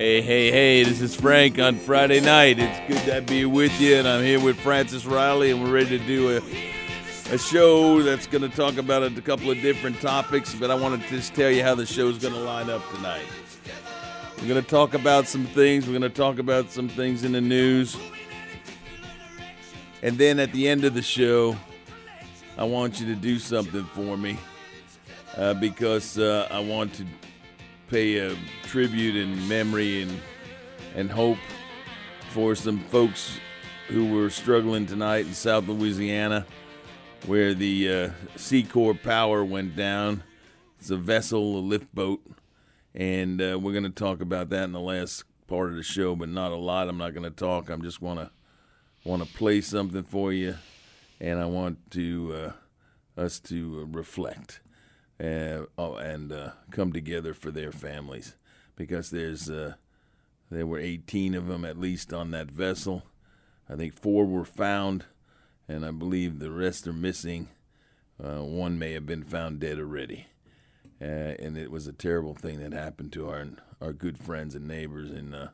Hey, hey, hey, this is Frank on Friday night. It's good to be with you, and I'm here with Francis Riley, and we're ready to do a, a show that's going to talk about a couple of different topics, but I want to just tell you how the show's going to line up tonight. We're going to talk about some things, we're going to talk about some things in the news, and then at the end of the show, I want you to do something for me uh, because uh, I want to pay a tribute and memory and and hope for some folks who were struggling tonight in South Louisiana, where the uh, power went down. It's a vessel, a lift boat, and uh, we're going to talk about that in the last part of the show, but not a lot. I'm not going to talk. I'm just want to want to play something for you, and I want to uh, us to uh, reflect uh, oh, and uh, come together for their families because there's uh, there were 18 of them at least on that vessel. I think four were found, and I believe the rest are missing. Uh, one may have been found dead already, uh, and it was a terrible thing that happened to our our good friends and neighbors in uh,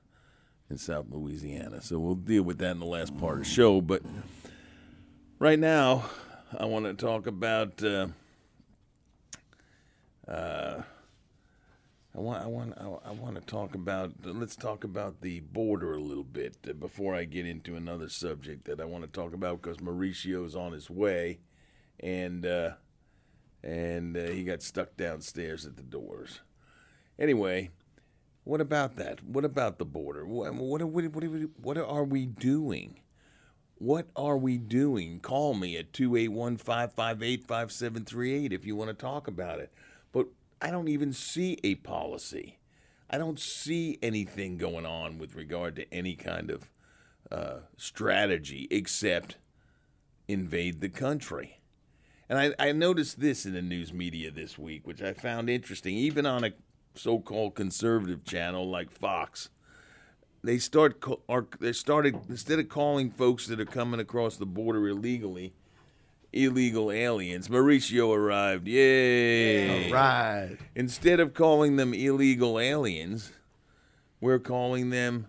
in South Louisiana. So we'll deal with that in the last part of the show. But right now, I want to talk about. Uh, I want, I want, I want to talk about. Let's talk about the border a little bit uh, before I get into another subject that I want to talk about because Mauricio's on his way, and uh, and uh, he got stuck downstairs at the doors. Anyway, what about that? What about the border? What what what, what, what are we doing? What are we doing? Call me at 281 558 5738 if you want to talk about it. I don't even see a policy. I don't see anything going on with regard to any kind of uh, strategy except invade the country. And I, I, noticed this in the news media this week, which I found interesting, even on a so called conservative channel like Fox. They start or they started instead of calling folks that are coming across the border illegally illegal aliens. Mauricio arrived. Yay! All right. Instead of calling them illegal aliens, we're calling them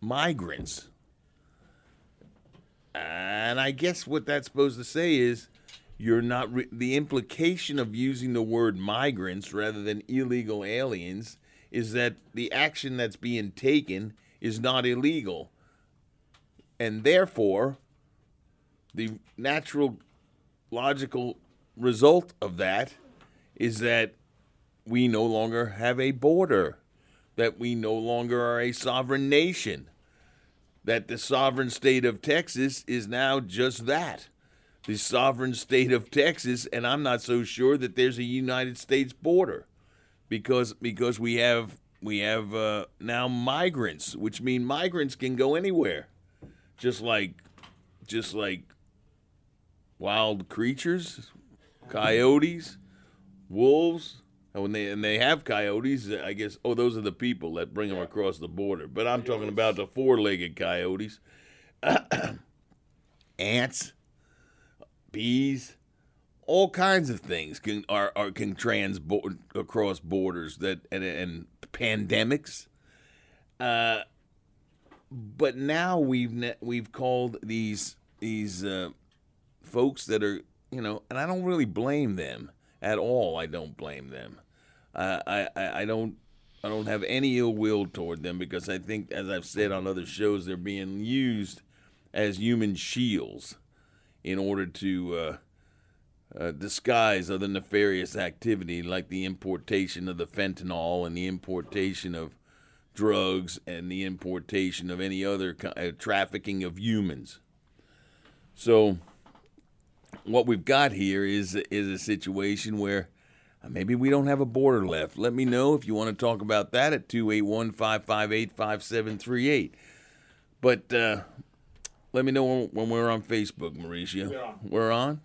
migrants. And I guess what that's supposed to say is you're not re- the implication of using the word migrants rather than illegal aliens is that the action that's being taken is not illegal. And therefore, the natural logical result of that is that we no longer have a border, that we no longer are a sovereign nation, that the sovereign state of Texas is now just that the sovereign state of Texas, and I'm not so sure that there's a United States border because because we have we have uh, now migrants, which mean migrants can go anywhere, just like just like wild creatures, coyotes, wolves. And when they and they have coyotes, I guess. Oh, those are the people that bring them across the border. But I'm talking about the four-legged coyotes, ants, bees, all kinds of things can are, are can transport across borders that and, and pandemics. Uh, but now we've we've called these these uh, folks that are, you know, and I don't really blame them at all. I don't blame them. I, I I don't I don't have any ill will toward them because I think, as I've said on other shows, they're being used as human shields in order to uh, uh, disguise other nefarious activity like the importation of the fentanyl and the importation of drugs and the importation of any other uh, trafficking of humans. So what we've got here is is a situation where uh, maybe we don't have a border left. Let me know if you want to talk about that at 281 558 5738. But uh, let me know when, when we're on Facebook, Mauricio. We're on. We're on.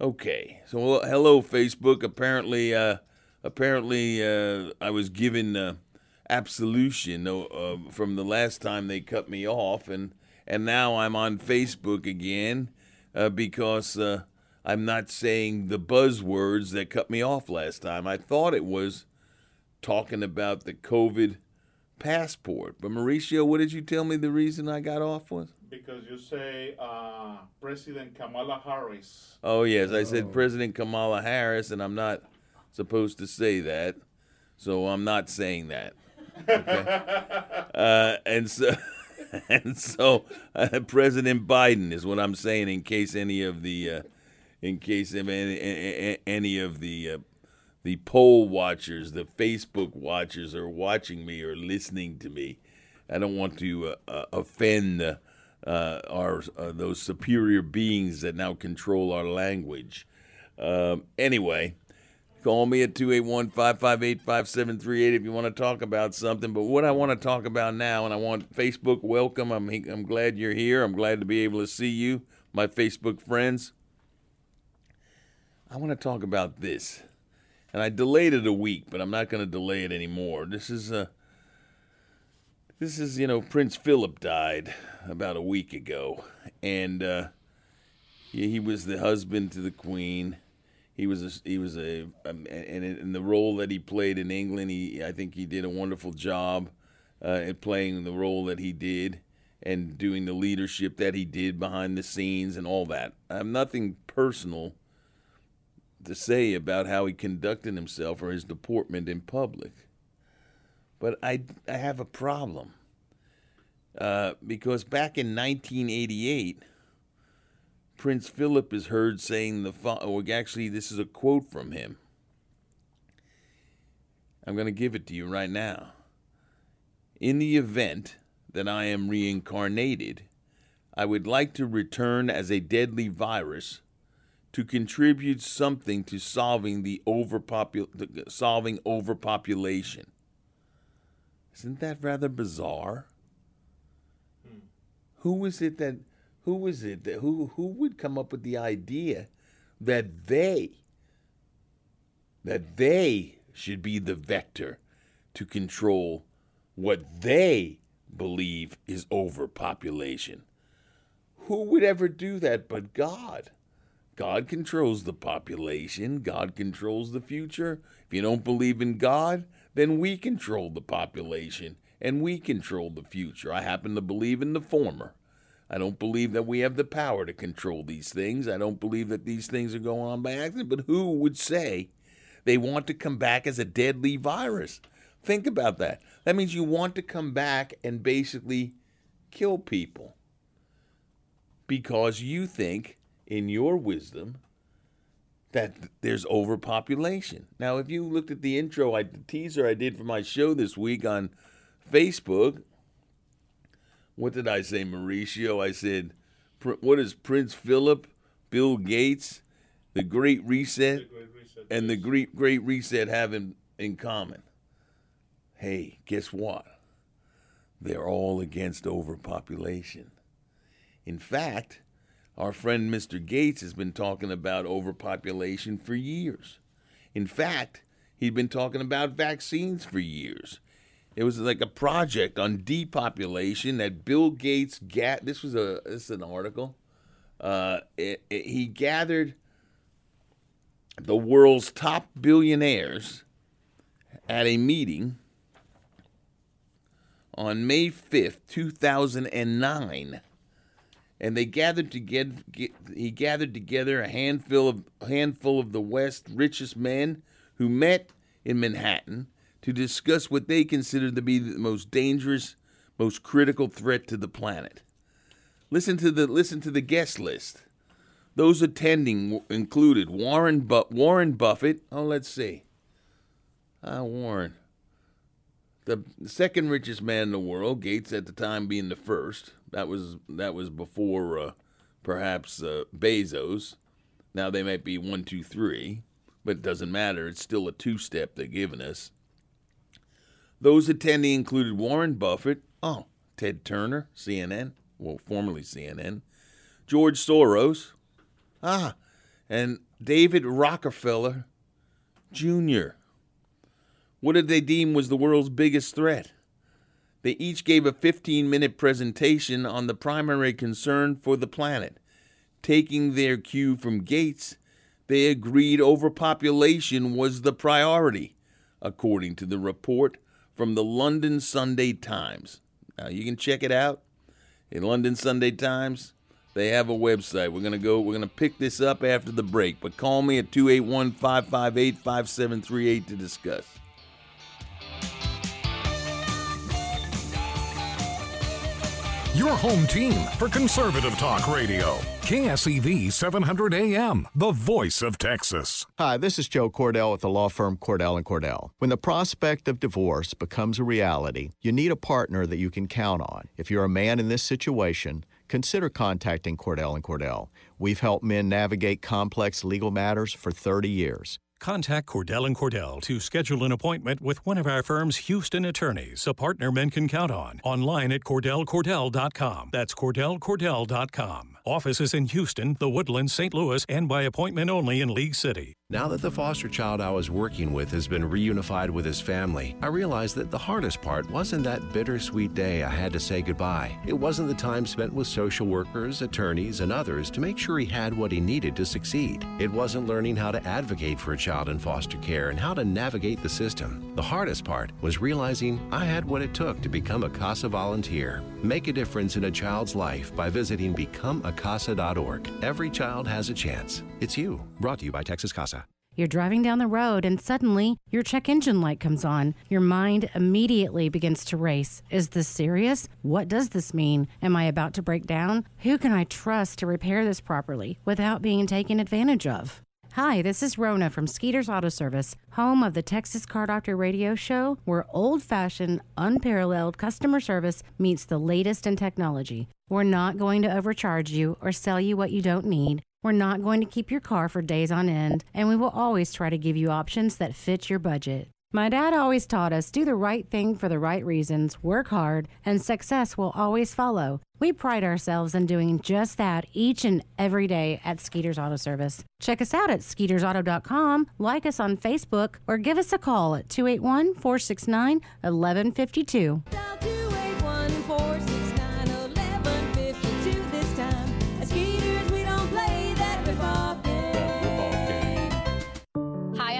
Okay. So well, hello, Facebook. Apparently, uh, apparently, uh, I was given uh, absolution uh, from the last time they cut me off, and and now I'm on Facebook again uh, because uh, I'm not saying the buzzwords that cut me off last time. I thought it was talking about the COVID passport, but Mauricio, what did you tell me the reason I got off was? Because you say uh, President Kamala Harris. Oh yes, I said President Kamala Harris, and I'm not supposed to say that, so I'm not saying that. Okay? uh, and so, and so, uh, President Biden is what I'm saying. In case any of the, uh, in case of any, any of the uh, the poll watchers, the Facebook watchers are watching me or listening to me. I don't want to uh, uh, offend uh, our those superior beings that now control our language. Um, anyway, call me at 281-558-5738 if you want to talk about something. But what I want to talk about now, and I want Facebook welcome. I'm I'm glad you're here. I'm glad to be able to see you, my Facebook friends. I want to talk about this and I delayed it a week, but I'm not going to delay it anymore. This is a. this is you know Prince Philip died about a week ago, and uh, he was the husband to the Queen. He was a, he was a um, and in the role that he played in England, he I think he did a wonderful job uh, at playing the role that he did and doing the leadership that he did behind the scenes and all that. I have nothing personal to say about how he conducted himself or his deportment in public. But I, I have a problem. Uh, because back in 1988, Prince Philip is heard saying the or actually this is a quote from him. I'm going to give it to you right now. In the event that I am reincarnated, I would like to return as a deadly virus to contribute something to solving the overpopul- solving overpopulation. Isn't that rather bizarre? Hmm. Who is it that who was it that who who would come up with the idea that they that they should be the vector to control what they believe is overpopulation? Who would ever do that but God? God controls the population, God controls the future. If you don't believe in God, then we control the population and we control the future. I happen to believe in the former. I don't believe that we have the power to control these things. I don't believe that these things are going on by accident. But who would say they want to come back as a deadly virus? Think about that. That means you want to come back and basically kill people because you think in your wisdom that there's overpopulation. Now, if you looked at the intro, I, the teaser I did for my show this week on Facebook, what did I say, Mauricio? I said, what is Prince Philip, Bill Gates, the Great Reset, the Great Reset and the Great Great Reset have in, in common? Hey, guess what? They're all against overpopulation. In fact, our friend Mr. Gates has been talking about overpopulation for years. In fact, he'd been talking about vaccines for years. It was like a project on depopulation that Bill Gates got. This was a this is an article. Uh, it, it, he gathered the world's top billionaires at a meeting on May 5th, 2009 and they gathered together. He gathered together a handful of handful of the West's richest men who met in Manhattan to discuss what they considered to be the most dangerous, most critical threat to the planet. Listen to the listen to the guest list. Those attending included Warren Bu- Warren Buffett. Oh, let's see. Ah, Warren. The second richest man in the world, Gates at the time being the first. That was that was before uh, perhaps uh, Bezos. Now they might be one, two, three, but it doesn't matter. It's still a two-step they're giving us. Those attending included Warren Buffett, oh, Ted Turner, CNN, well, formerly CNN, George Soros, ah, and David Rockefeller Jr. What did they deem was the world's biggest threat? They each gave a 15 minute presentation on the primary concern for the planet. Taking their cue from Gates, they agreed overpopulation was the priority, according to the report from the London Sunday Times. Now you can check it out in London Sunday Times. They have a website. We're to go, we're to pick this up after the break, but call me at 281 558 5738 to discuss. Your home team for conservative talk radio. KSEV 700 AM, the voice of Texas. Hi, this is Joe Cordell with the law firm Cordell and Cordell. When the prospect of divorce becomes a reality, you need a partner that you can count on. If you're a man in this situation, consider contacting Cordell and Cordell. We've helped men navigate complex legal matters for 30 years. Contact Cordell and Cordell to schedule an appointment with one of our firm's Houston attorneys, a partner men can count on. Online at cordellcordell.com. That's cordellcordell.com. Offices in Houston, the Woodlands, St. Louis, and by appointment only in League City. Now that the foster child I was working with has been reunified with his family, I realized that the hardest part wasn't that bittersweet day I had to say goodbye. It wasn't the time spent with social workers, attorneys, and others to make sure he had what he needed to succeed. It wasn't learning how to advocate for a child in foster care and how to navigate the system. The hardest part was realizing I had what it took to become a CASA volunteer. Make a difference in a child's life by visiting becomeacasa.org. Every child has a chance. It's you. Brought to you by Texas CASA. You're driving down the road and suddenly your check engine light comes on. Your mind immediately begins to race. Is this serious? What does this mean? Am I about to break down? Who can I trust to repair this properly without being taken advantage of? Hi, this is Rona from Skeeter's Auto Service, home of the Texas Car Doctor radio show, where old fashioned, unparalleled customer service meets the latest in technology. We're not going to overcharge you or sell you what you don't need. We're not going to keep your car for days on end, and we will always try to give you options that fit your budget. My dad always taught us do the right thing for the right reasons, work hard, and success will always follow. We pride ourselves in doing just that each and every day at Skeeter's Auto Service. Check us out at skeetersauto.com, like us on Facebook, or give us a call at 281 469 1152.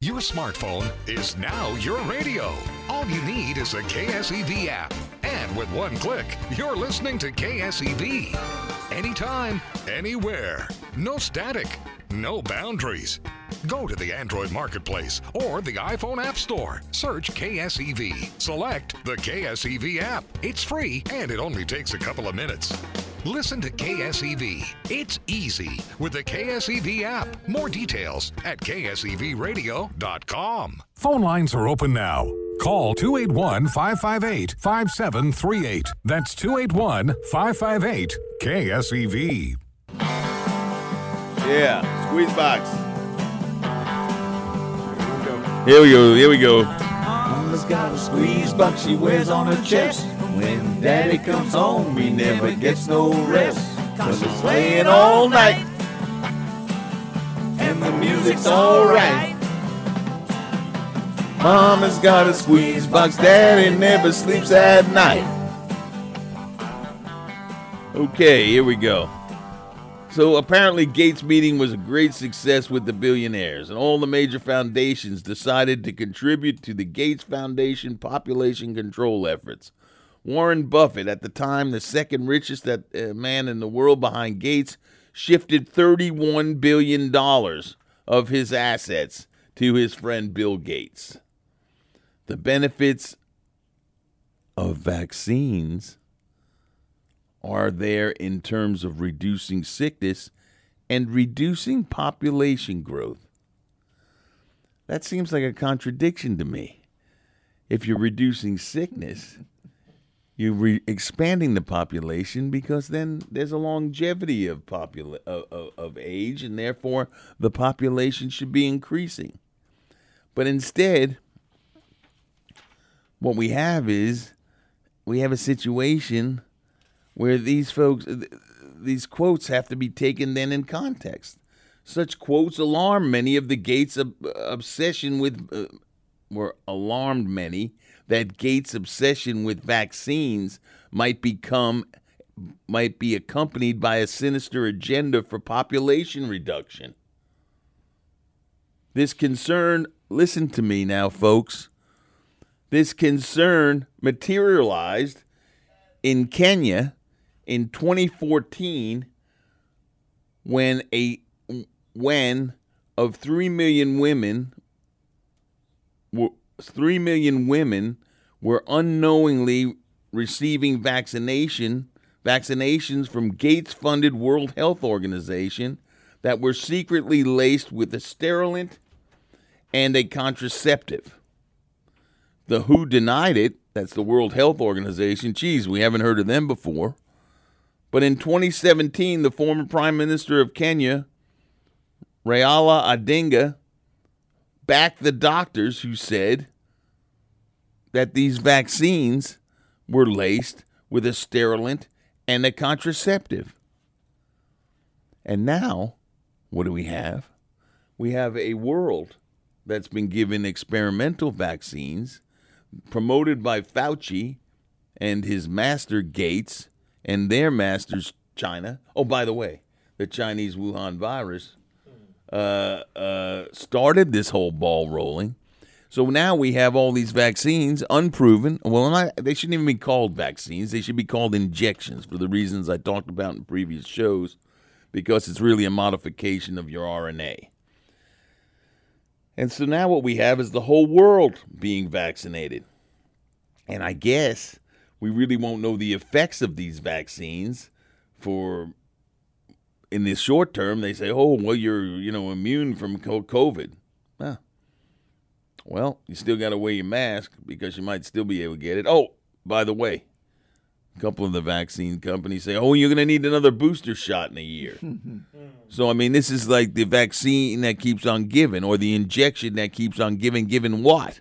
Your smartphone is now your radio. All you need is a KSEV app. And with one click, you're listening to KSEV. Anytime, anywhere. No static, no boundaries. Go to the Android Marketplace or the iPhone App Store. Search KSEV. Select the KSEV app. It's free and it only takes a couple of minutes. Listen to KSEV. It's easy with the KSEV app. More details at ksevradio.com. Phone lines are open now. Call 281 558 5738. That's 281 558 KSEV. Yeah, squeeze box. Here we go. Here we go. Mama's got a squeeze box she wears on her chest. When daddy comes home, he never gets no rest. Cause it's playing all night. And the music's alright. Mama's got a squeeze box, daddy never sleeps at night. Okay, here we go. So apparently, Gates' meeting was a great success with the billionaires, and all the major foundations decided to contribute to the Gates Foundation population control efforts. Warren Buffett, at the time the second richest that, uh, man in the world behind Gates, shifted $31 billion of his assets to his friend Bill Gates. The benefits of vaccines are there in terms of reducing sickness and reducing population growth? That seems like a contradiction to me. If you're reducing sickness, you're re- expanding the population because then there's a longevity of, popula- of, of, of age, and therefore the population should be increasing. But instead, what we have is we have a situation where these folks, these quotes have to be taken then in context. Such quotes alarm many of the Gates' ob- obsession with, uh, were alarmed many that Gates' obsession with vaccines might become, might be accompanied by a sinister agenda for population reduction. This concern, listen to me now, folks. This concern materialized in Kenya in 2014 when a when of 3 million women 3 million women were unknowingly receiving vaccination vaccinations from Gates funded World Health Organization that were secretly laced with a sterilant and a contraceptive. The WHO denied it. That's the World Health Organization. Geez, we haven't heard of them before. But in 2017, the former Prime Minister of Kenya, Raila Odinga, backed the doctors who said that these vaccines were laced with a sterilant and a contraceptive. And now, what do we have? We have a world that's been given experimental vaccines promoted by Fauci and his master Gates and their masters China. Oh, by the way, the Chinese Wuhan virus uh, uh, started this whole ball rolling. So now we have all these vaccines, unproven. Well, not, they shouldn't even be called vaccines. They should be called injections for the reasons I talked about in previous shows, because it's really a modification of your RNA. And so now what we have is the whole world being vaccinated. And I guess we really won't know the effects of these vaccines for in the short term. They say, "Oh, well, you're you know immune from COVID." Huh. Well, you still got to wear your mask because you might still be able to get it. Oh, by the way, a couple of the vaccine companies say, "Oh, you're going to need another booster shot in a year." so I mean, this is like the vaccine that keeps on giving, or the injection that keeps on giving. Given what?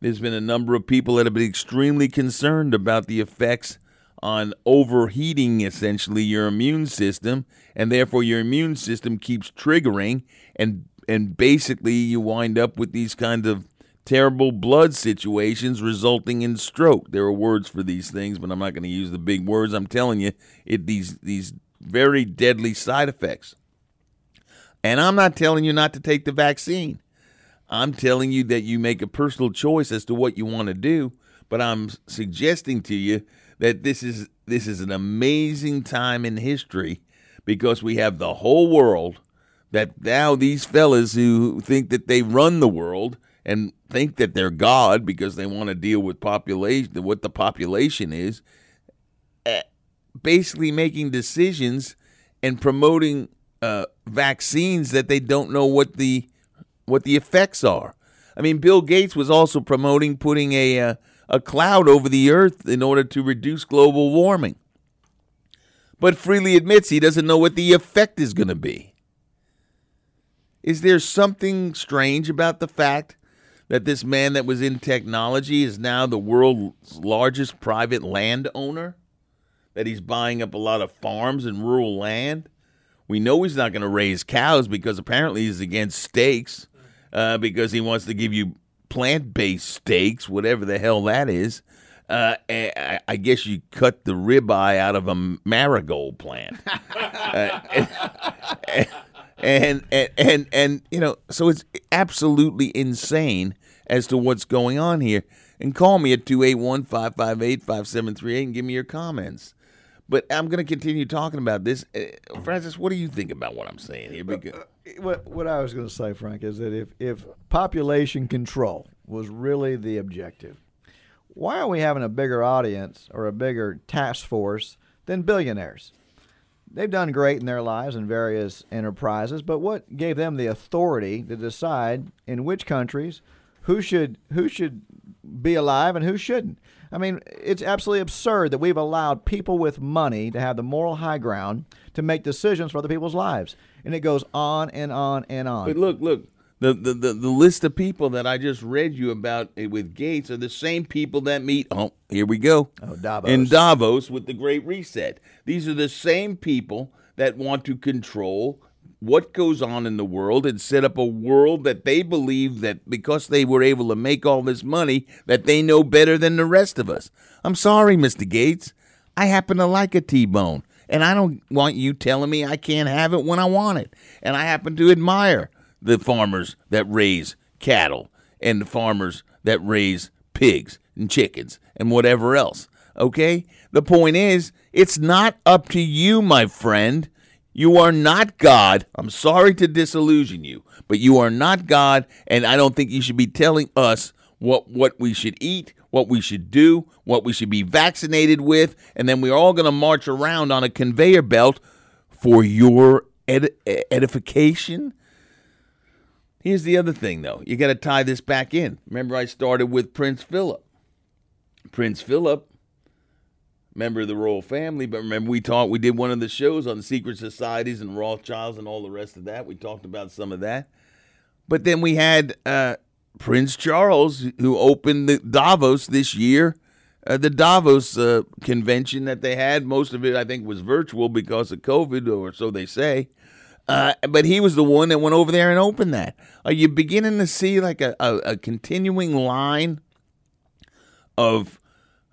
There's been a number of people that have been extremely concerned about the effects on overheating essentially your immune system, and therefore your immune system keeps triggering, and and basically you wind up with these kinds of terrible blood situations resulting in stroke. There are words for these things, but I'm not going to use the big words. I'm telling you, it these these very deadly side effects. And I'm not telling you not to take the vaccine. I'm telling you that you make a personal choice as to what you want to do, but I'm suggesting to you that this is this is an amazing time in history because we have the whole world that now these fellas who think that they run the world and think that they're God because they want to deal with population, what the population is, eh, basically making decisions and promoting uh, vaccines that they don't know what the what the effects are. I mean, Bill Gates was also promoting putting a uh, a cloud over the earth in order to reduce global warming, but freely admits he doesn't know what the effect is going to be. Is there something strange about the fact that this man that was in technology is now the world's largest private landowner? That he's buying up a lot of farms and rural land? We know he's not going to raise cows because apparently he's against steaks uh, because he wants to give you plant based steaks, whatever the hell that is. Uh, I, I guess you cut the ribeye out of a marigold plant. uh, and, and, and, and, and, you know, so it's absolutely insane as to what's going on here. And call me at 281 558 5738 and give me your comments. But I'm going to continue talking about this. Uh, Francis, what do you think about what I'm saying here? Because, what what I was going to say, Frank, is that if if population control was really the objective, why are we having a bigger audience or a bigger task force than billionaires. They've done great in their lives in various enterprises, but what gave them the authority to decide in which countries who should who should be alive and who shouldn't? I mean, it's absolutely absurd that we've allowed people with money to have the moral high ground to make decisions for other people's lives. And it goes on and on and on. But look, look, the, the, the, the list of people that I just read you about eh, with Gates are the same people that meet. Oh, here we go. Oh, Davos. In Davos with the Great Reset. These are the same people that want to control what goes on in the world and set up a world that they believe that because they were able to make all this money that they know better than the rest of us. I'm sorry, Mr. Gates. I happen to like a T-bone, and I don't want you telling me I can't have it when I want it. And I happen to admire the farmers that raise cattle and the farmers that raise pigs and chickens and whatever else. Okay? The point is, it's not up to you, my friend. You are not God. I'm sorry to disillusion you, but you are not God, and I don't think you should be telling us what what we should eat, what we should do, what we should be vaccinated with, and then we're all going to march around on a conveyor belt for your ed- edification. Here's the other thing, though. You got to tie this back in. Remember, I started with Prince Philip. Prince Philip, member of the royal family, but remember we talked. We did one of the shows on secret societies and Rothschilds and all the rest of that. We talked about some of that. But then we had uh, Prince Charles, who opened the Davos this year. Uh, the Davos uh, convention that they had, most of it I think was virtual because of COVID, or so they say. Uh, but he was the one that went over there and opened that. Are you beginning to see like a, a, a continuing line of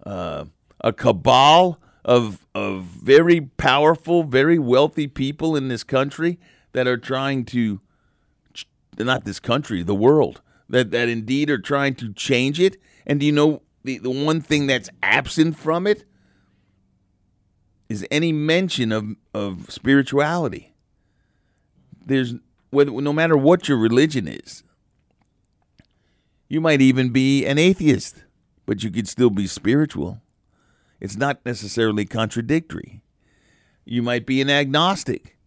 uh, a cabal of of very powerful, very wealthy people in this country that are trying to not this country, the world that that indeed are trying to change it. And do you know the the one thing that's absent from it is any mention of of spirituality. There's whether no matter what your religion is. You might even be an atheist, but you could still be spiritual. It's not necessarily contradictory. You might be an agnostic,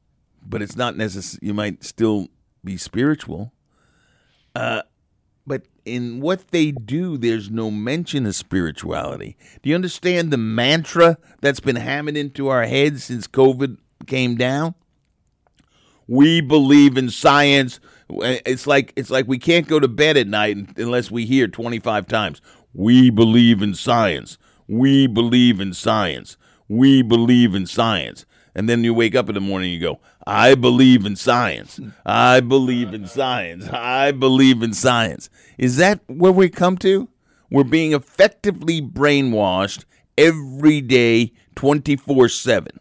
but it's not necessary. You might still be spiritual. Uh, but in what they do, there's no mention of spirituality. Do you understand the mantra that's been hammered into our heads since COVID came down? We believe in science. It's like it's like we can't go to bed at night unless we hear 25 times. We believe in science. We believe in science. We believe in science. And then you wake up in the morning and you go, I believe in science. I believe in science. I believe in science. Is that where we come to? We're being effectively brainwashed every day, 24 7.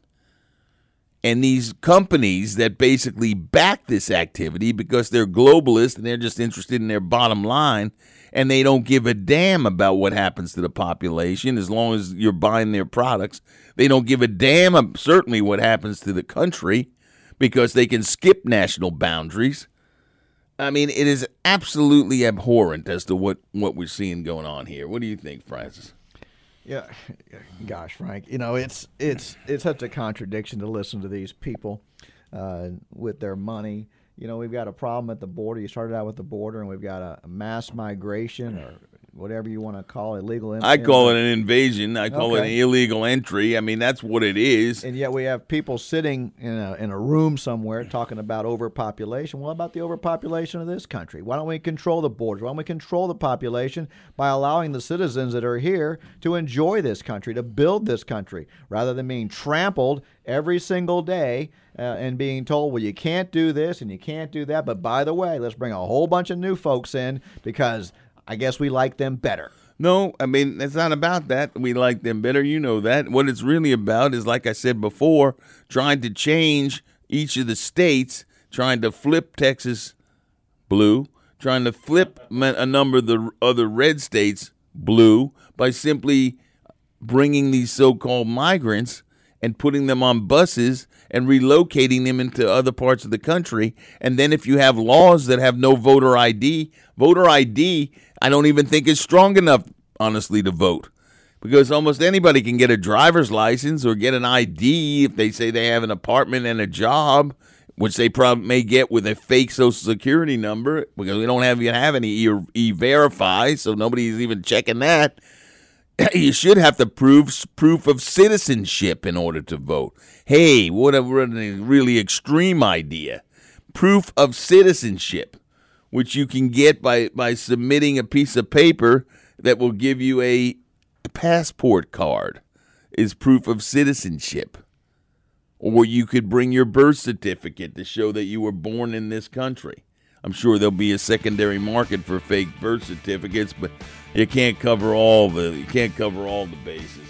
And these companies that basically back this activity because they're globalists and they're just interested in their bottom line and they don't give a damn about what happens to the population as long as you're buying their products. They don't give a damn, certainly, what happens to the country because they can skip national boundaries. I mean, it is absolutely abhorrent as to what, what we're seeing going on here. What do you think, Francis? Yeah, gosh, Frank, you know it's it's it's such a contradiction to listen to these people uh, with their money. You know, we've got a problem at the border. You started out with the border, and we've got a mass migration or whatever you want to call it, illegal. I call it an invasion. I call okay. it an illegal entry. I mean, that's what it is. And yet we have people sitting in a, in a room somewhere talking about overpopulation. What about the overpopulation of this country? Why don't we control the borders? Why don't we control the population by allowing the citizens that are here to enjoy this country, to build this country, rather than being trampled every single day uh, and being told, well, you can't do this and you can't do that. But by the way, let's bring a whole bunch of new folks in because I guess we like them better. No, I mean, it's not about that. We like them better. You know that. What it's really about is, like I said before, trying to change each of the states, trying to flip Texas blue, trying to flip a number of the other red states blue by simply bringing these so called migrants and putting them on buses and relocating them into other parts of the country. And then if you have laws that have no voter ID, voter ID, I don't even think is strong enough, honestly, to vote. because almost anybody can get a driver's license or get an ID if they say they have an apartment and a job, which they probably may get with a fake social security number because we don't have have any e verify, so nobody's even checking that. You should have to prove proof of citizenship in order to vote. Hey, what a really extreme idea! Proof of citizenship, which you can get by by submitting a piece of paper that will give you a passport card is proof of citizenship. Or you could bring your birth certificate to show that you were born in this country. I'm sure there'll be a secondary market for fake birth certificates, but you can't cover all the you can't cover all the bases.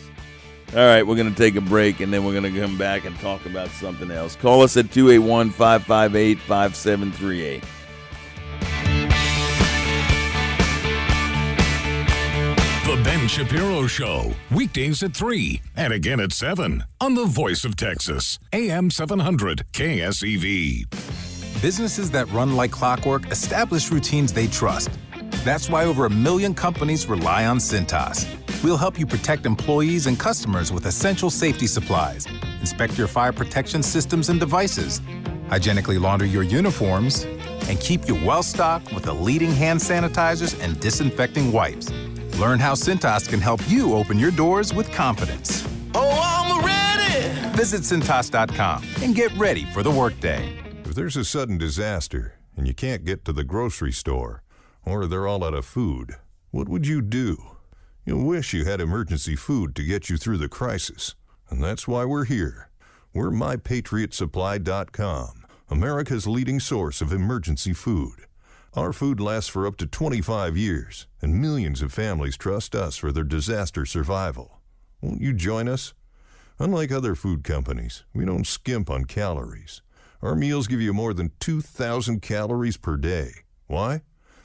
All right, we're going to take a break and then we're going to come back and talk about something else. Call us at 281 558 5738. The Ben Shapiro Show, weekdays at 3 and again at 7 on the Voice of Texas, AM 700 KSEV. Businesses that run like clockwork establish routines they trust. That's why over a million companies rely on Cintas. We'll help you protect employees and customers with essential safety supplies, inspect your fire protection systems and devices, hygienically launder your uniforms, and keep you well stocked with the leading hand sanitizers and disinfecting wipes. Learn how Cintas can help you open your doors with confidence. Oh, I'm ready! Visit Cintas.com and get ready for the workday. If there's a sudden disaster and you can't get to the grocery store, or they're all out of food, what would you do? You'll wish you had emergency food to get you through the crisis. And that's why we're here. We're MyPatriotSupply.com, America's leading source of emergency food. Our food lasts for up to 25 years, and millions of families trust us for their disaster survival. Won't you join us? Unlike other food companies, we don't skimp on calories. Our meals give you more than 2,000 calories per day. Why?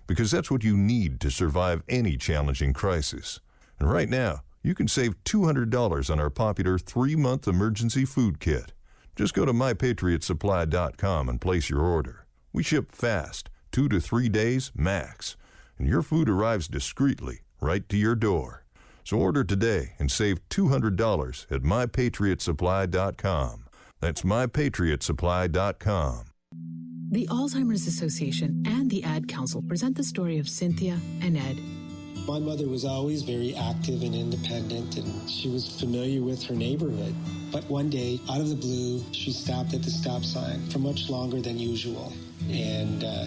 Because that's what you need to survive any challenging crisis. And right now, you can save $200 on our popular three month emergency food kit. Just go to mypatriotsupply.com and place your order. We ship fast two to three days max, and your food arrives discreetly right to your door. So order today and save $200 at mypatriotsupply.com. That's mypatriotsupply.com. The Alzheimer's Association and the Ad Council present the story of Cynthia and Ed. My mother was always very active and independent, and she was familiar with her neighborhood. But one day, out of the blue, she stopped at the stop sign for much longer than usual. And uh,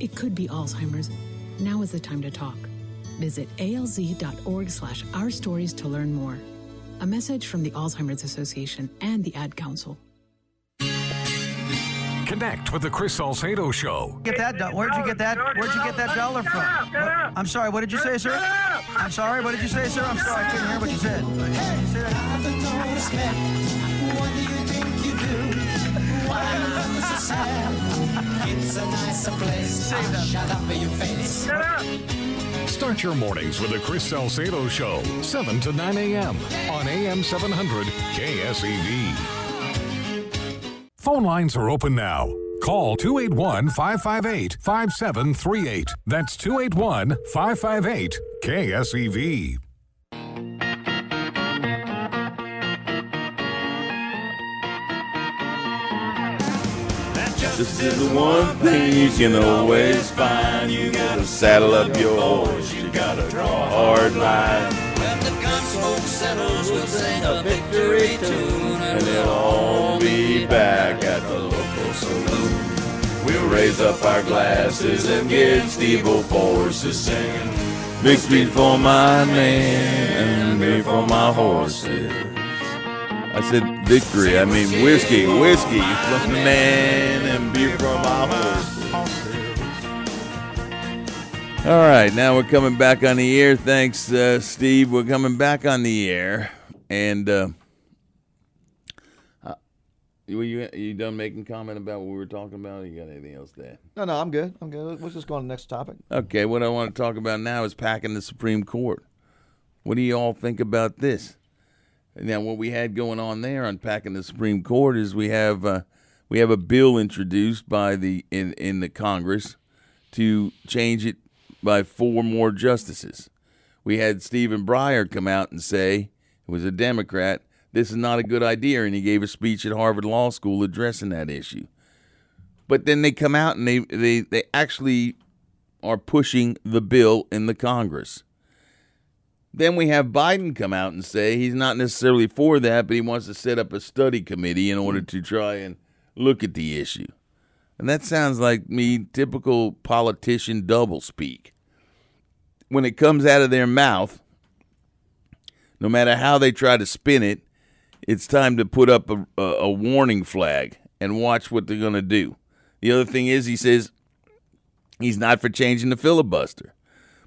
it could be Alzheimer's. Now is the time to talk. Visit alz.org slash our stories to learn more. A message from the Alzheimer's Association and the Ad Council. Connect with the Chris Salcedo Show. Get that? do- Where'd you get that? Where'd you get that dollar from? What- I'm sorry. What did you say, sir? I'm sorry. What did you say, sir? I'm sorry. I couldn't hear what you said. It's a nicer place. Shut up in your face. Start your mornings with the Chris Salcedo Show, 7 to 9 a.m. on AM 700 KSEV. Phone lines are open now. Call 281 558 5738. That's 281 558 KSEV. This is the one thing you can always find. You gotta saddle up your horse. You gotta draw a hard line. When the gun smoke settles, we'll sing a victory tune. And they'll all be back at the local saloon. We'll raise up our glasses and get Steve forces singing. Victory for my man and victory for my horses. I said victory, I mean whiskey, whiskey for man and beer for my horses. All right, now we're coming back on the air. Thanks, uh, Steve. We're coming back on the air, and uh, uh, you, you done making comment about what we were talking about? You got anything else there? No, no, I'm good. I'm good. Let's just go on to the next topic. Okay, what I want to talk about now is packing the Supreme Court. What do you all think about this? Now, what we had going on there on packing the Supreme Court is we have uh, we have a bill introduced by the in in the Congress to change it by four more justices. We had Stephen Breyer come out and say, who was a Democrat, this is not a good idea, and he gave a speech at Harvard Law School addressing that issue. But then they come out and they, they, they actually are pushing the bill in the Congress. Then we have Biden come out and say he's not necessarily for that, but he wants to set up a study committee in order mm-hmm. to try and look at the issue. And that sounds like me typical politician doublespeak when it comes out of their mouth, no matter how they try to spin it, it's time to put up a, a, a warning flag and watch what they're going to do. The other thing is, he says he's not for changing the filibuster.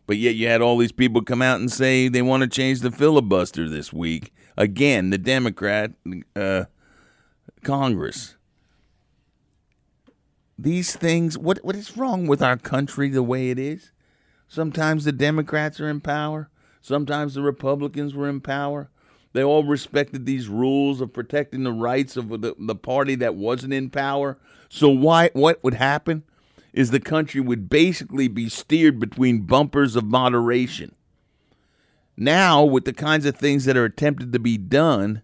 But yet you had all these people come out and say they want to change the filibuster this week. Again, the Democrat uh, Congress. These things, what what is wrong with our country the way it is? Sometimes the Democrats are in power. Sometimes the Republicans were in power. They all respected these rules of protecting the rights of the, the party that wasn't in power. So why what would happen is the country would basically be steered between bumpers of moderation. Now, with the kinds of things that are attempted to be done,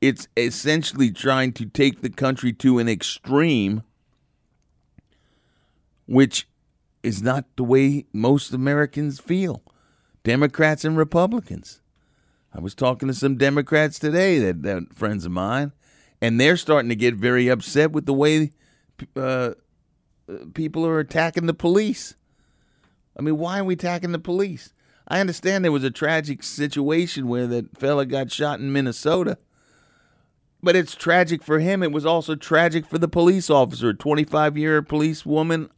it's essentially trying to take the country to an extreme, which is not the way most Americans feel. Democrats and Republicans. I was talking to some Democrats today, that, that friends of mine, and they're starting to get very upset with the way uh, people are attacking the police. I mean, why are we attacking the police? I understand there was a tragic situation where that fella got shot in Minnesota, but it's tragic for him. It was also tragic for the police officer, a 25 year police woman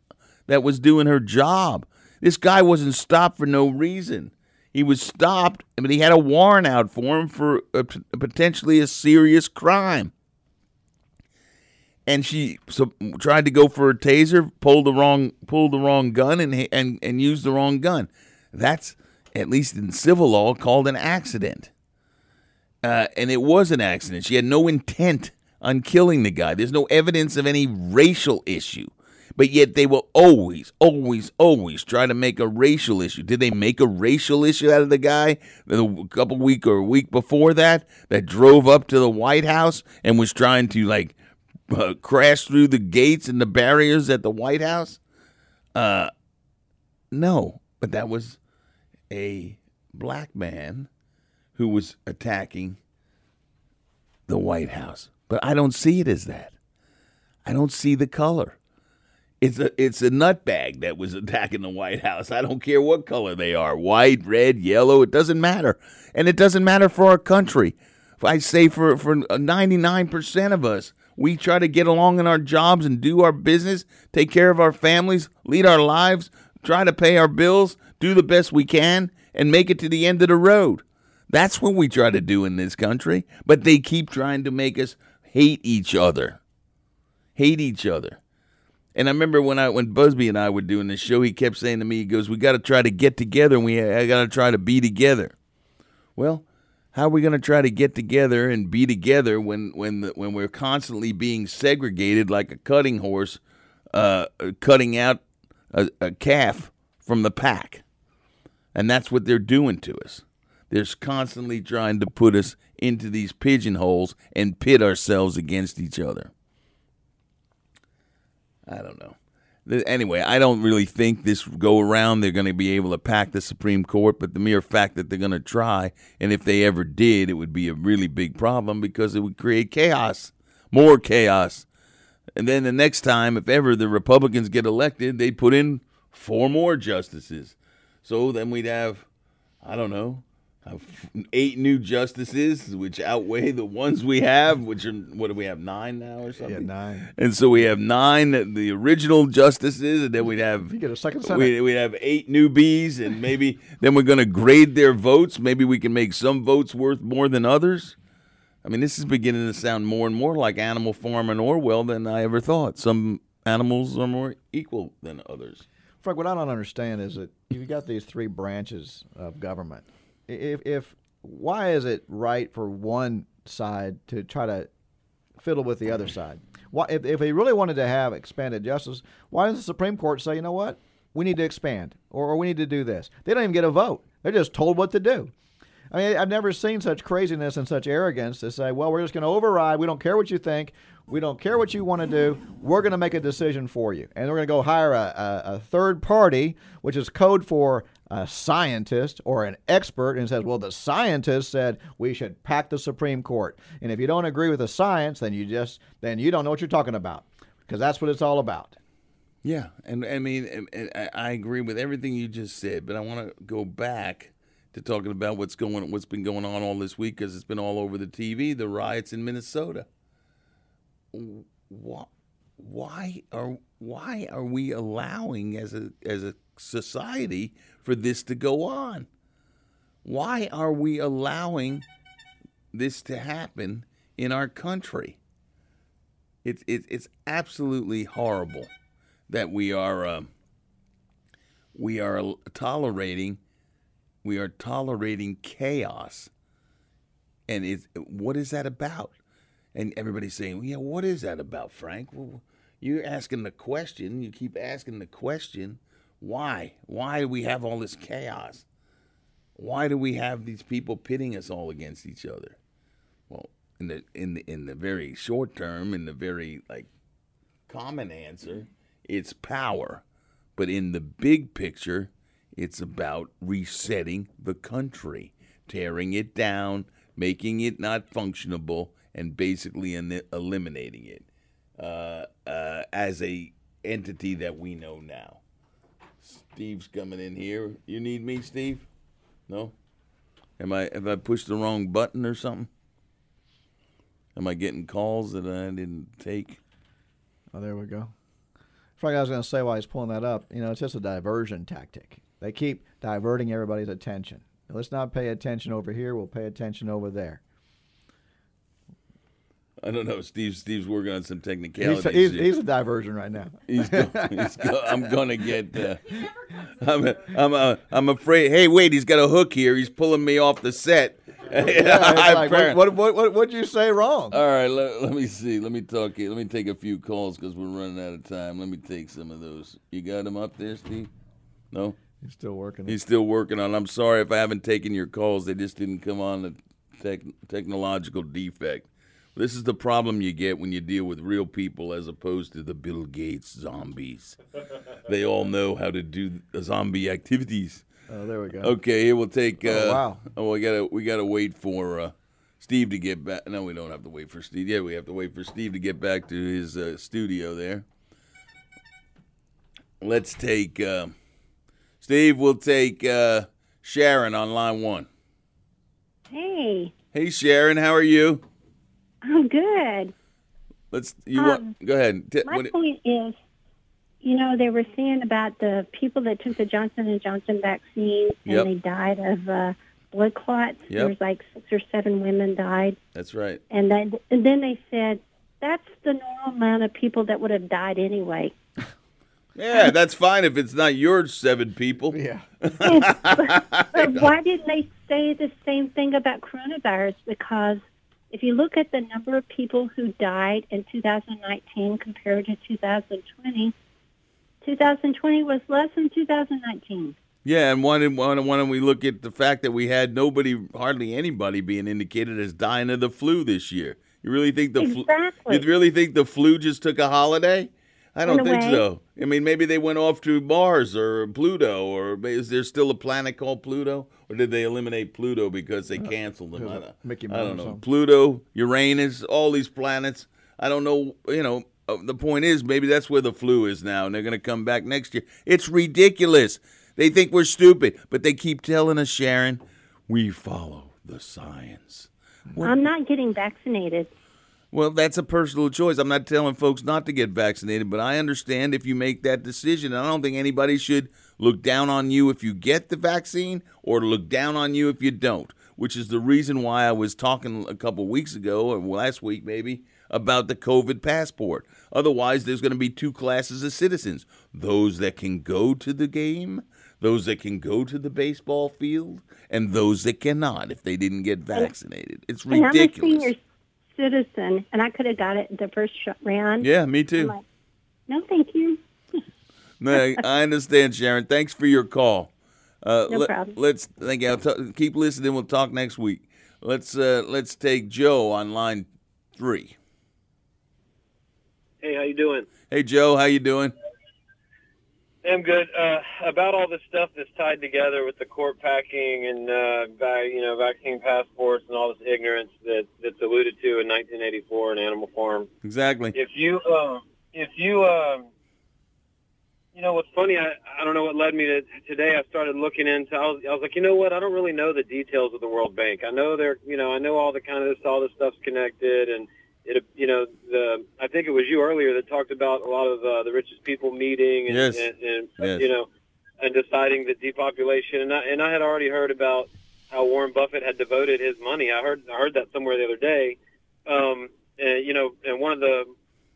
that was doing her job. This guy wasn't stopped for no reason. He was stopped, but he had a warrant out for him for a potentially a serious crime. And she so, tried to go for a taser, pulled the wrong pulled the wrong gun, and and and used the wrong gun. That's at least in civil law called an accident. Uh, and it was an accident. She had no intent on killing the guy. There's no evidence of any racial issue. But yet they will always, always, always try to make a racial issue. Did they make a racial issue out of the guy a couple week or a week before that that drove up to the White House and was trying to like uh, crash through the gates and the barriers at the White House? Uh, no, but that was a black man who was attacking the White House. But I don't see it as that. I don't see the color. It's a it's a nutbag that was attacking the White House. I don't care what color they are, white, red, yellow, it doesn't matter. And it doesn't matter for our country. I say for for 99% of us, we try to get along in our jobs and do our business, take care of our families, lead our lives, try to pay our bills, do the best we can and make it to the end of the road. That's what we try to do in this country, but they keep trying to make us hate each other. Hate each other. And I remember when I when Busby and I were doing this show, he kept saying to me, he goes, "We got to try to get together, and we I got to try to be together." Well, how are we going to try to get together and be together when when the, when we're constantly being segregated like a cutting horse, uh, cutting out a, a calf from the pack, and that's what they're doing to us. They're constantly trying to put us into these pigeonholes and pit ourselves against each other. I don't know. Anyway, I don't really think this go around they're going to be able to pack the Supreme Court, but the mere fact that they're going to try, and if they ever did, it would be a really big problem because it would create chaos, more chaos. And then the next time, if ever the Republicans get elected, they put in four more justices. So then we'd have, I don't know, eight new justices, which outweigh the ones we have, which are what do we have nine now or something? Yeah, nine. And so we have nine the original justices, and then we'd have You get a second Senate. we we have eight newbies, and maybe then we're going to grade their votes. Maybe we can make some votes worth more than others. I mean, this is beginning to sound more and more like Animal Farm and Orwell than I ever thought. Some animals are more equal than others. Frank, what I don't understand is that you've got these three branches of government. If, if why is it right for one side to try to fiddle with the other side? Why, if, if they really wanted to have expanded justice, why does the Supreme Court say, you know what, we need to expand or, or we need to do this? They don't even get a vote. They're just told what to do. I mean, I've never seen such craziness and such arrogance to say, well, we're just going to override. We don't care what you think. We don't care what you want to do. We're going to make a decision for you. And we're going to go hire a, a, a third party, which is code for a scientist or an expert, and says, well, the scientist said we should pack the Supreme Court. And if you don't agree with the science, then you just then you don't know what you're talking about because that's what it's all about. Yeah, and I mean, I agree with everything you just said, but I want to go back to talking about what's going, what's been going on all this week because it's been all over the TV. The riots in Minnesota. Why, why are why are we allowing as a as a society for this to go on? Why are we allowing this to happen in our country? It's it's it's absolutely horrible that we are uh, we are tolerating we are tolerating chaos, and it's what is that about? And everybody's saying, "Yeah, what is that about, Frank?" Well, you're asking the question. You keep asking the question. Why? Why do we have all this chaos? Why do we have these people pitting us all against each other? Well, in the in the in the very short term, in the very like common answer, it's power. But in the big picture, it's about resetting the country, tearing it down, making it not functionable, and basically eliminating it uh, uh, as a entity that we know now. Steve's coming in here. You need me, Steve? No. Am I? Have I pushed the wrong button or something? Am I getting calls that I didn't take? Oh, there we go. Frank, I was going to say while he's pulling that up, you know, it's just a diversion tactic. They keep diverting everybody's attention. Let's not pay attention over here. We'll pay attention over there. I don't know. Steve. Steve's working on some He's, technicalities. he's, here. he's a diversion right now. He's go, he's go, I'm gonna get. Uh, I'm. A, I'm. A, I'm afraid. Hey, wait! He's got a hook here. He's pulling me off the set. Yeah, like, what, what, what, what, what'd you say wrong? All right. Let, let me see. Let me talk. Let me take a few calls because we're running out of time. Let me take some of those. You got him up there, Steve? No. He's still working. He's still working on. it. I'm sorry if I haven't taken your calls. They just didn't come on the tech, technological defect. This is the problem you get when you deal with real people as opposed to the Bill Gates zombies. they all know how to do zombie activities. Oh, there we go. Okay, here we'll take. Uh, Oh, wow. Oh, we gotta we gotta wait for uh, Steve to get back. No, we don't have to wait for Steve. Yeah, we have to wait for Steve to get back to his uh, studio there. Let's take uh, Steve. We'll take uh, Sharon on line one. Hey, Hey, Sharon, how are you? I'm good. Let's you Um, want go ahead. T- My what- point is, you know, they were saying about the people that took the Johnson and Johnson vaccine and Yep. they died of uh, blood clots. Yep. There was like six or seven women died, That's right. and then and then they said that's the normal amount of people that would have died anyway. Yeah, that's fine if it's not your seven people. Yeah. But why didn't they say the same thing about coronavirus? Because if you look at the number of people who died in 2019 compared to 2020, 2020 was less than 2019. Yeah, and why don't why don't we look at the fact that we had nobody, hardly anybody, being indicated as dying of the flu this year? You really think the Exactly. flu? You really think the flu just took a holiday? I don't think way. so. I mean, maybe they went off to Mars or Pluto, or is there still a planet called Pluto, or did they eliminate Pluto because they canceled them? I don't, Mickey I don't know. Pluto, Uranus, all these planets. I don't know. You know, uh, the point is maybe that's where the flu is now, and they're going to come back next year. It's ridiculous. They think we're stupid, but they keep telling us, Sharon, We follow the science. What- I'm not getting vaccinated. Well, that's a personal choice. I'm not telling folks not to get vaccinated, but I understand if you make that decision. I don't think anybody should look down on you if you get the vaccine or look down on you if you don't, which is the reason why I was talking a couple weeks ago or last week maybe about the COVID passport. Otherwise, there's going to be two classes of citizens those that can go to the game, those that can go to the baseball field, and those that cannot if they didn't get vaccinated. It's ridiculous. Senior citizen, and I could have got it the first round. Yeah, me too. Like, no, thank you. No, I understand, Sharon. Thanks for your call. Uh, No problem. Let's thank you. I'll t- keep listening. We'll talk next week. Let's uh, let's take Joe on line three. Hey, how you doing? Hey, Joe, how you doing? I'm good. Uh, about all this stuff that's tied together with the court packing and uh, va- you know vaccine passports and all this ignorance that that's alluded to in 1984 in Animal Farm. Exactly. If you uh, if you um, you know what's funny, I I don't know what led me to today. I started looking into. I was I was like, you know what? I don't really know the details of the World Bank. I know they're you know I know all the kind of this all this stuff's connected and. It, you know, the I think it was you earlier that talked about a lot of uh, the richest people meeting and, Yes. and, and Yes. you know, and deciding the depopulation. And I, and I had already heard about how Warren Buffett had devoted his money. I heard I heard that somewhere the other day. Um, and, you know, and one of the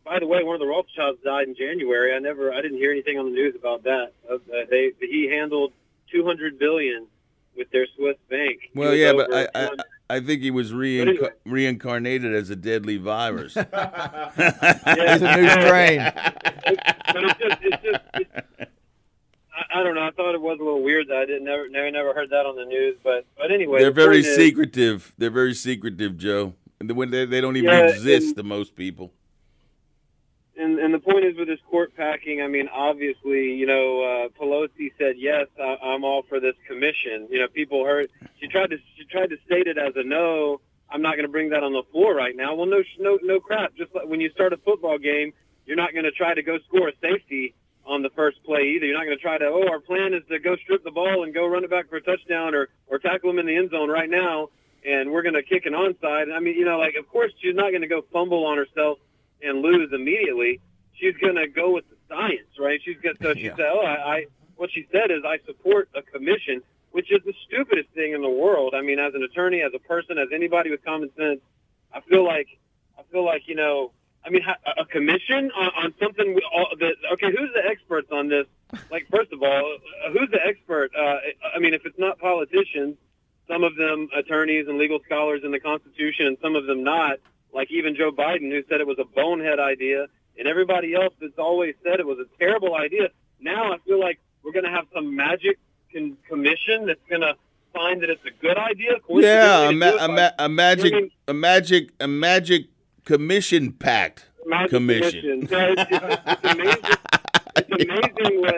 by the way, one of the Rothschilds died in January. I never I didn't hear anything on the news about that. Uh, they he handled 200 billion with their Swiss bank. Well, yeah, but I, I 200 I think he was reinca- reincarnated as a deadly virus. He's a new strain. but it's just, it's just, it's, I, I don't know. I thought it was a little weird that I didn't never, never, never heard that on the news. But, but anyway, They're the very point is- secretive. They're very secretive, Joe. And when they, they don't even Yeah, exist and- to most people. And, and the point is with this court packing. I mean, obviously, you know, uh, Pelosi said yes, I, I'm all for this commission. You know, people heard she tried to she tried to state it as a no. I'm not going to bring that on the floor right now. Well, no, no, no crap. Just like when you start a football game, you're not going to try to go score a safety on the first play either. You're not going to try to. Oh, our plan is to go strip the ball and go run it back for a touchdown, or or tackle him in the end zone right now, and we're going to kick an onside. I mean, you know, like of course she's not going to go fumble on herself and lose immediately. She's going to go with the science, right? She's going to so she Yeah. said, "Oh, I, I." What she said is, "I support a commission," which is the stupidest thing in the world. I mean, as an attorney, as a person, as anybody with common sense, I feel like, I feel like you know, I mean, a commission on, on something. We all, that, okay, who's the experts on this? Like, first of all, uh, who's the expert? Uh, I mean, if it's not politicians, some of them attorneys and legal scholars in the Constitution, and some of them not. Like even Joe Biden, who said it was a bonehead idea, and everybody else that's always said it was a terrible idea. Now I feel like we're going to have some magic con- commission that's going to find that it's a good idea. Yeah, a, ma- to do it a, ma- a magic, a magic, a magic commission pact magic commission. commission. So it's, it's, it's amazing. It's amazing what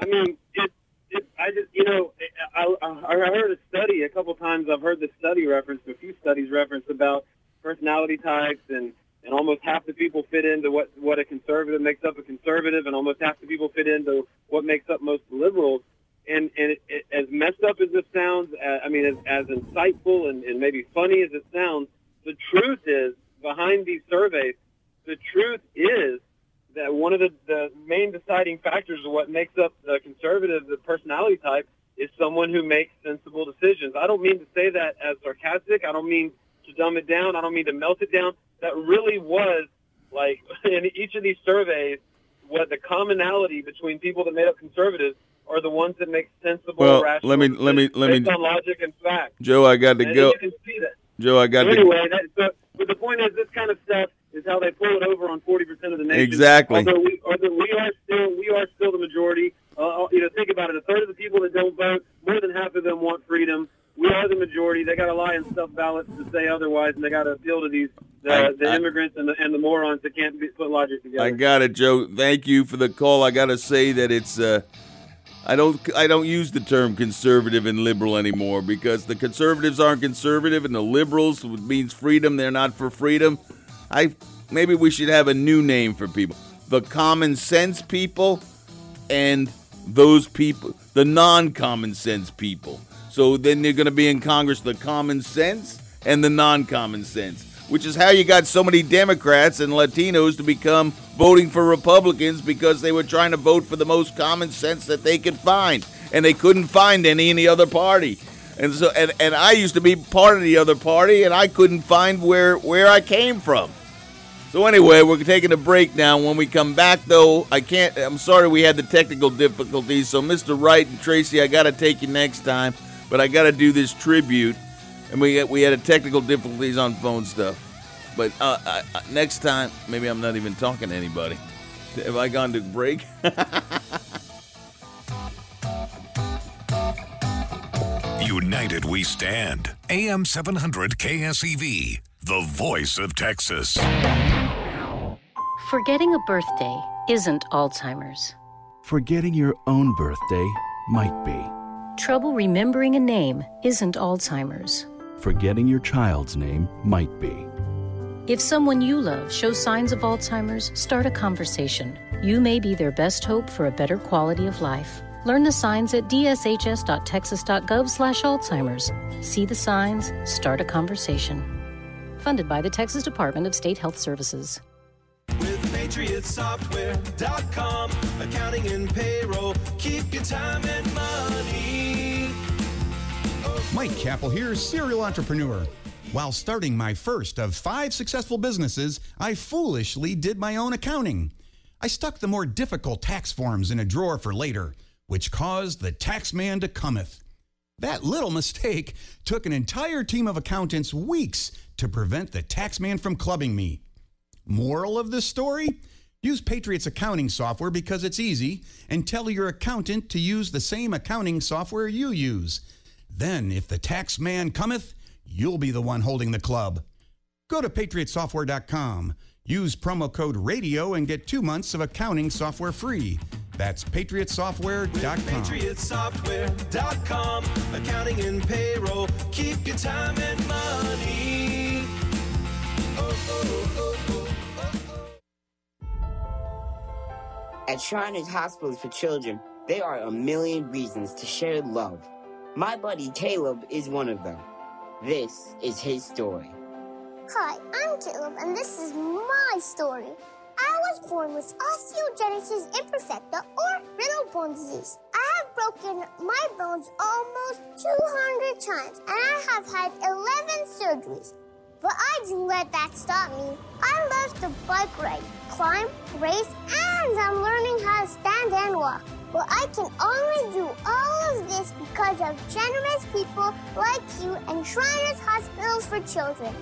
I mean. It, it, I just, you know, I, I, I heard a study a couple times. I've heard the study referenced, a few studies referenced about personality types, and and almost half the people fit into what what a conservative makes up a conservative, and almost half the people fit into what makes up most liberals. And and it, it, as messed up as this sounds, uh, I mean, as, as insightful and, and maybe funny as it sounds, the truth is behind these surveys, the truth is that one of the, the main deciding factors of what makes up the conservative, the personality type, is someone who makes sensible decisions. I don't mean to say that as sarcastic. I don't mean to dumb it down. I don't mean to melt it down. That really was like in each of these surveys, what the commonality between people that made up conservatives are the ones that make sensible, Well, rational let me- let me- let me- based on logic and fact. Joe, I got to And go. You can see that. Joe, I got to. anyway, that, so, but the point is, this kind of stuff is how they pull it over on forty percent of the nation. Exactly. Although we, although we are still, we are still the majority. Uh, you know, think about it. A third of the people that don't vote, more than half of them want freedom. We are the majority. They got to lie and stuff ballots to say otherwise, and they got to appeal to these uh, I- the I- immigrants and the, and the morons that can't be, put logic together. I got it, Joe. Thank you for the call. I got to say that it's uh, I don't I don't use the term conservative and liberal anymore because the conservatives aren't conservative and the liberals means freedom. They're not for freedom. I maybe we should have a new name for people: the common sense people and those people, the non-common sense people. So then they're going to be in Congress the common sense and the non common sense, which is how you got so many Democrats and Latinos to become voting for Republicans because they were trying to vote for the most common sense that they could find. And they couldn't find any in the other party. And so and, and I used to be part of the other party and I couldn't find where where I came from. So anyway, we're taking a break now. When we come back though, I can't I'm sorry we had the technical difficulties. So Mr. Wright and Tracy, I got to take you next time, but I got to do this tribute and we we had a technical difficulties on phone stuff. But uh, uh, uh, next time, maybe I'm not even talking to anybody. Have I gone to break? United we stand. AM 700 KSEV, the voice of Texas. Forgetting a birthday isn't Alzheimer's. Forgetting your own birthday might be. Trouble remembering a name isn't Alzheimer's. Forgetting your child's name might be. If someone you love shows signs of Alzheimer's, start a conversation. You may be their best hope for a better quality of life. Learn the signs at dshs.texas.gov slash Alzheimer's. See the signs, start a conversation. Funded by the Texas Department of State Health Services. With PatriotSoftware.com, accounting and payroll, keep your time and money. Mike Kappel here, serial entrepreneur. While starting my first of five successful businesses, I foolishly did my own accounting. I stuck the more difficult tax forms in a drawer for later which caused the tax man to cometh. That little mistake took an entire team of accountants weeks to prevent the tax man from clubbing me. Moral of this story? Use Patriot's accounting software because it's easy and tell your accountant to use the same accounting software you use. Then, if the tax man cometh, you'll be the one holding the club. Go to patriotsoftware.com. Use promo code RADIO and get two months of accounting software free. That's patriotsoftware.com. patriotsoftware.com. Accounting and payroll. Keep your time and money. Oh, oh, oh, At Shriners Hospitals for Children, there are a million reasons to share love. My buddy Caleb is one of them. This is his story. Hi, I'm Caleb, and this is my story. I was born with osteogenesis imperfecta or brittle bone disease. I have broken my bones almost 200 times and I have had 11 surgeries. But I didn't let that stop me. I love to bike ride, climb, race, and I'm learning how to stand and walk. But I can only do all of this because of generous people like you and Shriners Hospitals for Children.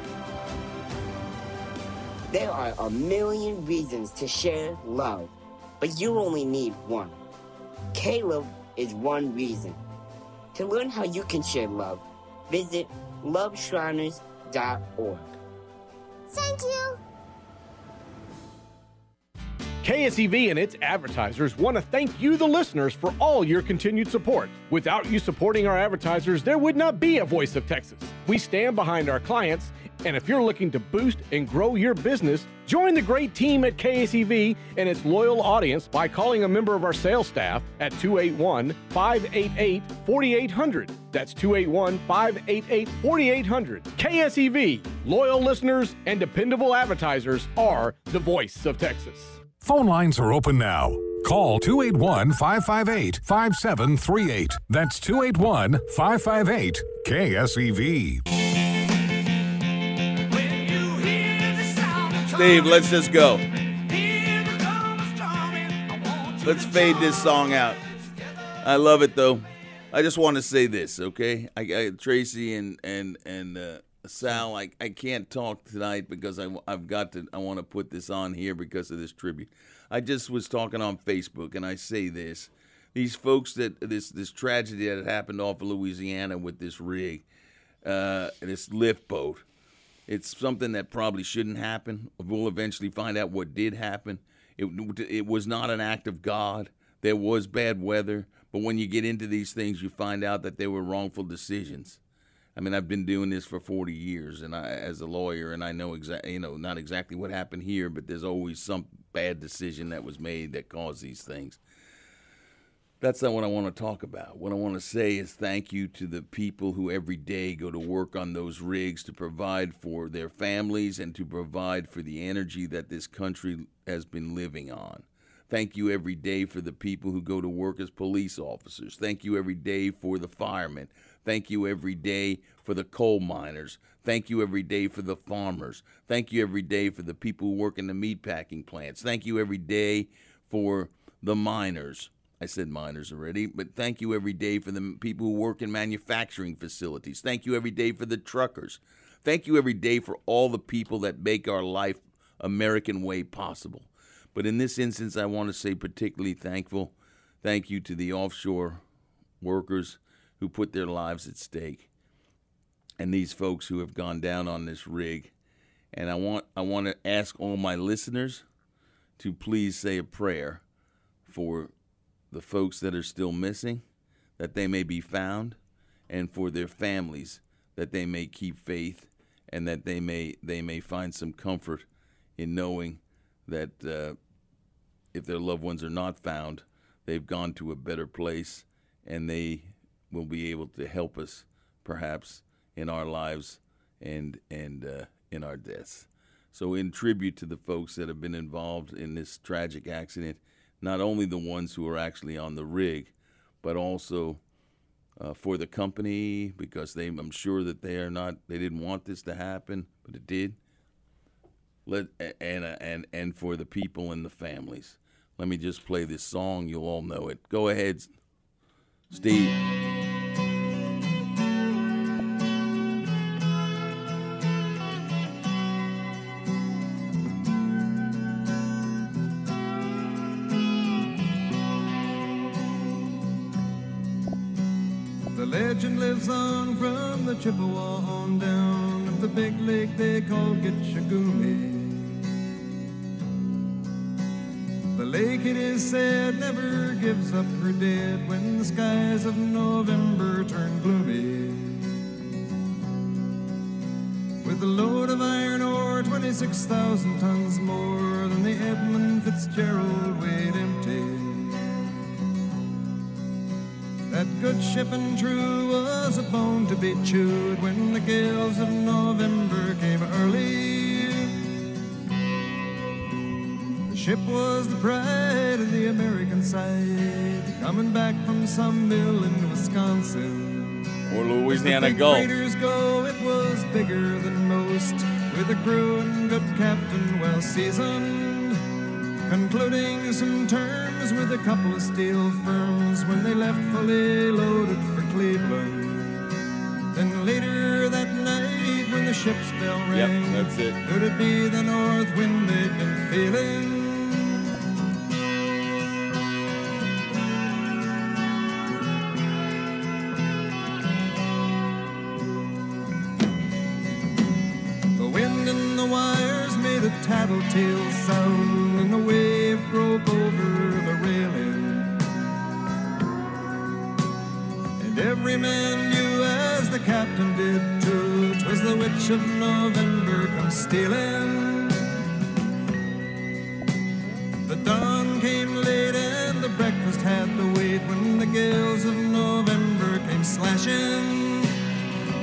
There are a million reasons to share love, but you only need one. Caleb is one reason. To learn how you can share love, visit loveshriners.org. Thank you. KSEV and its advertisers want to thank you, the listeners, for all your continued support. Without you supporting our advertisers, there would not be a Voice of Texas. We stand behind our clients, and if you're looking to boost and grow your business, join the great team at KSEV and its loyal audience by calling a member of our sales staff at 281 588 4800. That's 281 588 4800. KSEV, loyal listeners and dependable advertisers are the voice of Texas. Phone lines are open now. Call 281 558 5738. That's 281 558 KSEV. Steve, let's just go. Let's fade this song out. I love it though. I just want to say this, okay? I, I Tracy and and and uh, Sal, I, I can't talk tonight because I, I've got to. I want to put this on here because of this tribute. I just was talking on Facebook, and I say this: these folks that this this tragedy that happened off of Louisiana with this rig, uh, this lift boat. It's something that probably shouldn't happen. We'll eventually find out what did happen. It it was not an act of God. There was bad weather, but when you get into these things, you find out that there were wrongful decisions. I mean, I've been doing this for 40 years, and I, as a lawyer, and I know exactly, you know, not exactly what happened here, but there's always some bad decision that was made that caused these things. that's not what I want to talk about. What I want to say is thank you to the people who every day go to work on those rigs to provide for their families and to provide for the energy that this country has been living on. Thank you every day for the people who go to work as police officers. Thank you every day for the firemen. Thank you every day for the coal miners. Thank you every day for the farmers. Thank you every day for the people who work in the meatpacking plants. Thank you every day for the miners. I said miners already, but thank you every day for the people who work in manufacturing facilities. Thank you every day for the truckers. Thank you every day for all the people that make our life American way possible. But in this instance, I want to say particularly thankful. Thank you to the offshore workers who put their lives at stake and these folks who have gone down on this rig. And I want I want to ask all my listeners to please say a prayer for the folks that are still missing, that they may be found, and for their families that they may keep faith and that they may they may find some comfort in knowing that uh, if their loved ones are not found, they've gone to a better place and they will be able to help us perhaps in our lives and and uh, in our deaths. So, in tribute to the folks that have been involved in this tragic accident, not only the ones who are actually on the rig, but also uh, for the company because they, I'm sure that they are not, they didn't want this to happen, but it did. Let and and and for the people and the families. Let me just play this song. You'll all know it. Go ahead, Steve. Lake they call Gitche Gumee. The lake, it is said, never gives up her dead when the skies of November turn gloomy. With a load of iron ore, 26,000 tons more than the Edmund Fitzgerald good ship and true was a bone to be chewed when the gales of November came early. The ship was the pride of the American side, coming back from some mill in Wisconsin. Or Louisiana Gulf. go, it was bigger than most, with a crew and good captain well seasoned. Concluding some terms with a couple of steel firms when they left fully loaded for Cleveland. Then later that night when the ship's bell Yep, rang, that's it. could it be the north wind they'd been feeling? The wind in the wires made a tattletale sound, witch of November come stealing. The dawn came late, and the breakfast had to wait when the gales of November came slashing.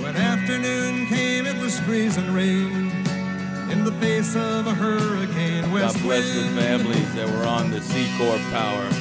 When afternoon came, it was freezing rain in the face of a hurricane. God West bless the families that were on the Sea Corps Power.